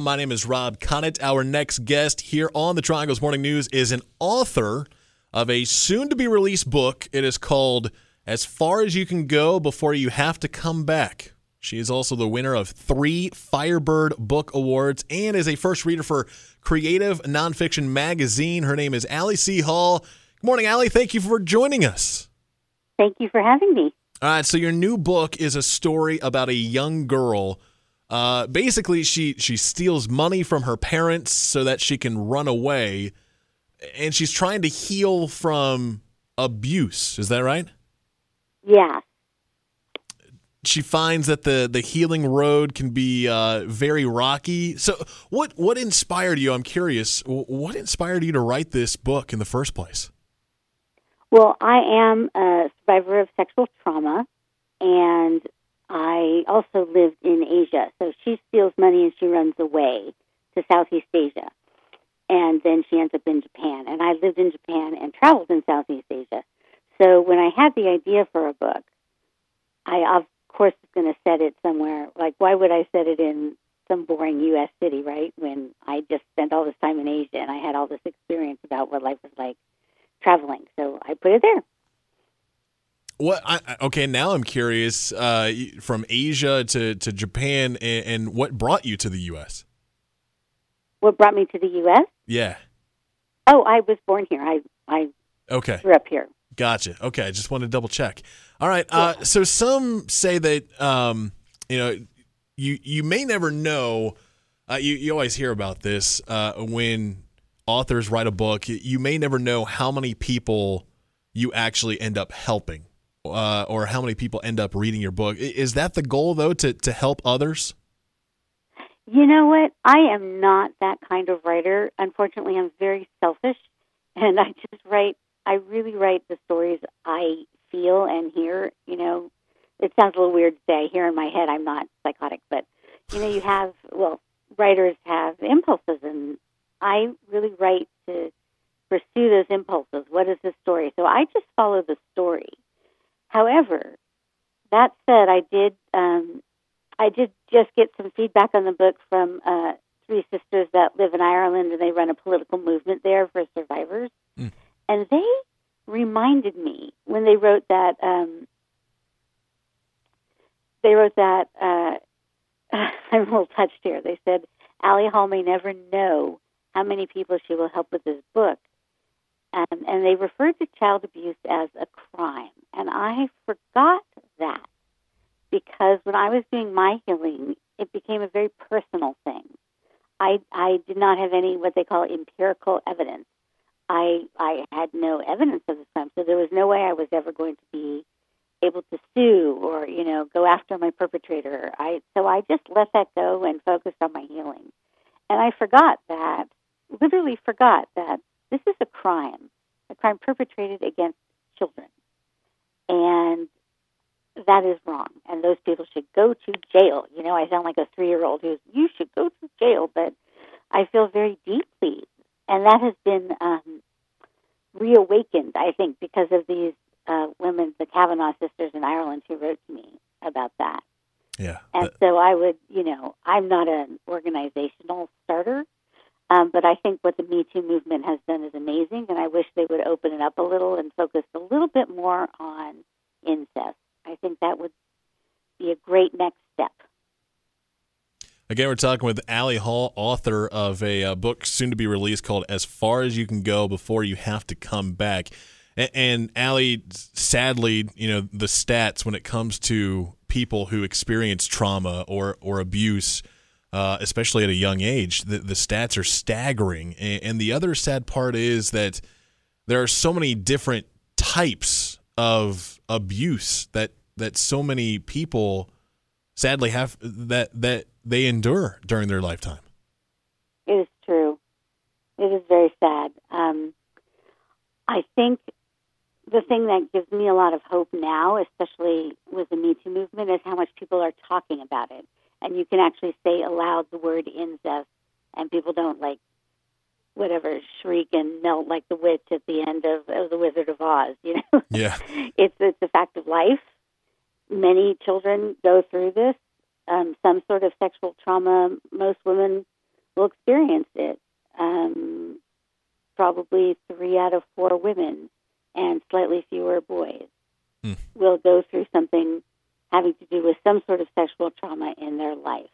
My name is Rob Connett. Our next guest here on the Triangles Morning News is an author of a soon to be released book. It is called As Far as You Can Go Before You Have to Come Back. She is also the winner of three Firebird Book Awards and is a first reader for Creative Nonfiction Magazine. Her name is Allie C. Hall. Good morning, Allie. Thank you for joining us. Thank you for having me. All right, so your new book is a story about a young girl uh, basically, she she steals money from her parents so that she can run away, and she's trying to heal from abuse. Is that right? Yeah. She finds that the the healing road can be uh, very rocky. So, what what inspired you? I'm curious. What inspired you to write this book in the first place? Well, I am a survivor of sexual trauma, and I also lived in Asia. So she steals money and she runs away to Southeast Asia. And then she ends up in Japan. And I lived in Japan and traveled in Southeast Asia. So when I had the idea for a book, I, of course, was going to set it somewhere. Like, why would I set it in some boring U.S. city, right? When I just spent all this time in Asia and I had all this experience about what life was like traveling. So I put it there. What? I, okay, now I'm curious. Uh, from Asia to to Japan, and, and, what brought you to the U.S. What brought me to the U.S.? Yeah. Oh, I was born here. I I okay grew up here. Gotcha. Okay, I just wanted to double check. All right. Uh, yeah. So some say that um, you know you you may never know. Uh, you you always hear about this uh, when authors write a book. You may never know how many people you actually end up helping uh, or how many people end up reading your book. Is that the goal, though, to, to help others? You know what? I am not that kind of writer. Unfortunately, I'm very selfish, and I just write. I really write the stories I feel and hear. You know, it sounds a little weird to say. here in my head. I'm not psychotic, but you know, you have well, writers have impulses, and I really write to pursue those impulses. What is the story? So I just follow the. However, that said, I did um, I did just get some feedback on the book from uh, three sisters that live in Ireland, and they run a political movement there for survivors. Mm. And they reminded me when they wrote that um, they wrote that uh, I'm a little touched here. They said Allie Hall may never know how many people she will help with this book, um, and they referred to child abuse as a crime. And I forgot that because when I was doing my healing, it became a very personal thing. I, I did not have any what they call empirical evidence. I, I had no evidence of this crime, so there was no way I was ever going to be able to sue or you know go after my perpetrator. I so I just let that go and focused on my healing. And I forgot that, literally forgot that this is a crime, a crime perpetrated against children. And that is wrong. And those people should go to jail. You know, I sound like a three year old who's, you should go to jail, but I feel very deeply. And that has been um, reawakened, I think, because of these uh, women, the Kavanaugh sisters in Ireland, who wrote to me about that. Yeah. And so I would, you know, I'm not an organizational starter, um, but I think what the Me Too movement has done is amazing, and I wish they would open it up a little and focus a little bit more on incest. I think that would be a great next step. Again, we're talking with Allie Hall, author of a uh, book soon to be released called As Far as You Can Go Before You Have to Come Back. And, and Allie, sadly, you know, the stats when it comes to people who experience trauma or, or abuse – uh, especially at a young age. The, the stats are staggering. And, and, the other sad part is that there are so many different types of abuse that, that so many people sadly have that, that they endure during their lifetime. It is true. It is very sad. Um, I think the thing that gives me a lot of hope now, especially with the Me Too movement, is how much people are talking about it and you can actually say aloud the word incest, and people don't like whatever shriek and melt like the witch at the end of, of the Wizard of Oz. You know, yeah, it's it's a fact of life. Many children go through this, um, some sort of sexual trauma. Most women will experience it. Um, probably three out of four women and slightly fewer boys Hmm. will go through something having to do with some sort of sexual trauma in their life.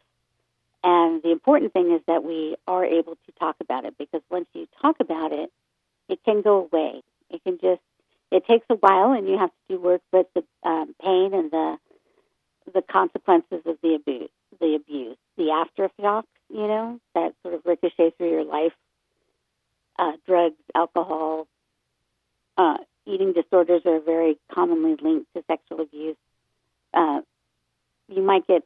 And the important thing is that we are able to talk about it because once you talk about it, it can go away. It can just, it takes a while and you have to do work, but the um, pain and the the consequences of the abuse, the abuse, the aftershocks, you know, that sort of ricochet through your life, uh, drugs, alcohol, uh, eating disorders are very commonly linked to sexual abuse. Uh, you might get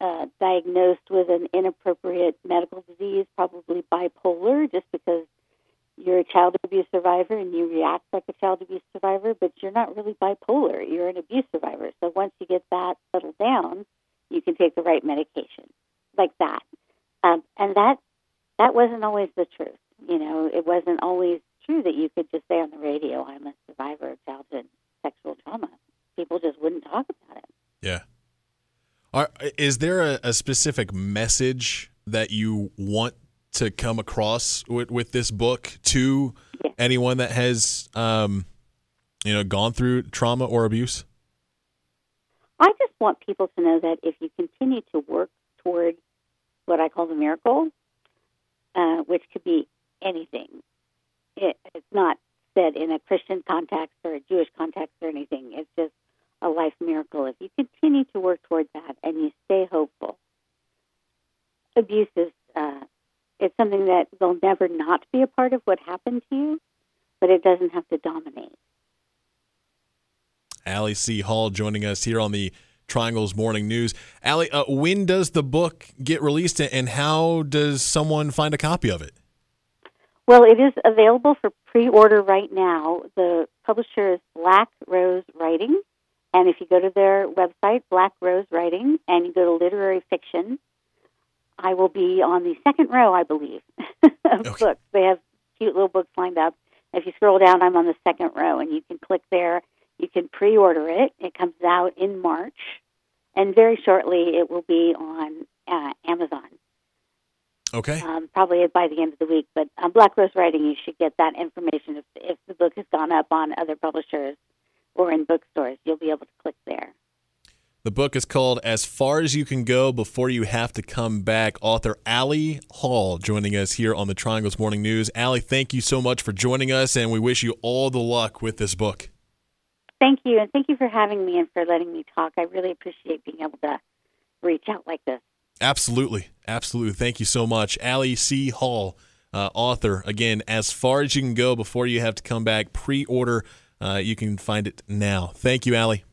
uh, diagnosed with an inappropriate medical disease, probably bipolar, just because you're a child abuse survivor and you react like a child abuse survivor, but you're not really bipolar. You're an abuse survivor. So once you get that settled down, you can take the right medication, like that. Um, and that that wasn't always the truth. You know, it wasn't always true that you could just say on the radio, "I'm a survivor of childhood sexual trauma." People just wouldn't talk about it. Yeah. Are, is there a, a specific message that you want to come across with, with this book to Yeah. anyone that has, um, you know, gone through trauma or abuse? I just want people to know that if you continue to work toward what I call the miracle, uh, which could be anything, it, it's not said in a Christian context or a Jewish context or anything. It's just miracle. If you continue to work toward that and you stay hopeful, abuse is uh, it's something that will never not be a part of what happened to you, but it doesn't have to dominate. Allie C. Hall joining us here on the Triangles Morning News. Allie, uh, when does the book get released and how does someone find a copy of it? Well, it is available for pre-order right now. The publisher is Black Rose Writing, and if you go to their website, Black Rose Writing, and you go to literary fiction, I will be on the second row, I believe, of Okay. books. They have cute little books lined up. If you scroll down, I'm on the second row, and you can click there. You can pre-order it. It comes out in March, and very shortly it will be on uh, Amazon Okay. um, probably by the end of the week. But on Black Rose Writing, you should get that information if, if the book has gone up on other publishers or in bookstores. You'll be able to click there. The book is called As Far as You Can Go Before You Have to Come Back. Author Allie Hall joining us here on the Triangles Morning News. Allie, thank you so much for joining us, and we wish you all the luck with this book. Thank you, and thank you for having me and for letting me talk. I really appreciate being able to reach out like this. Absolutely. Absolutely. Thank you so much. Allie C. Hall, uh, author. Again, As Far as You Can Go Before You Have to Come Back. Pre order. Uh, you can find it now. Thank you, Allie.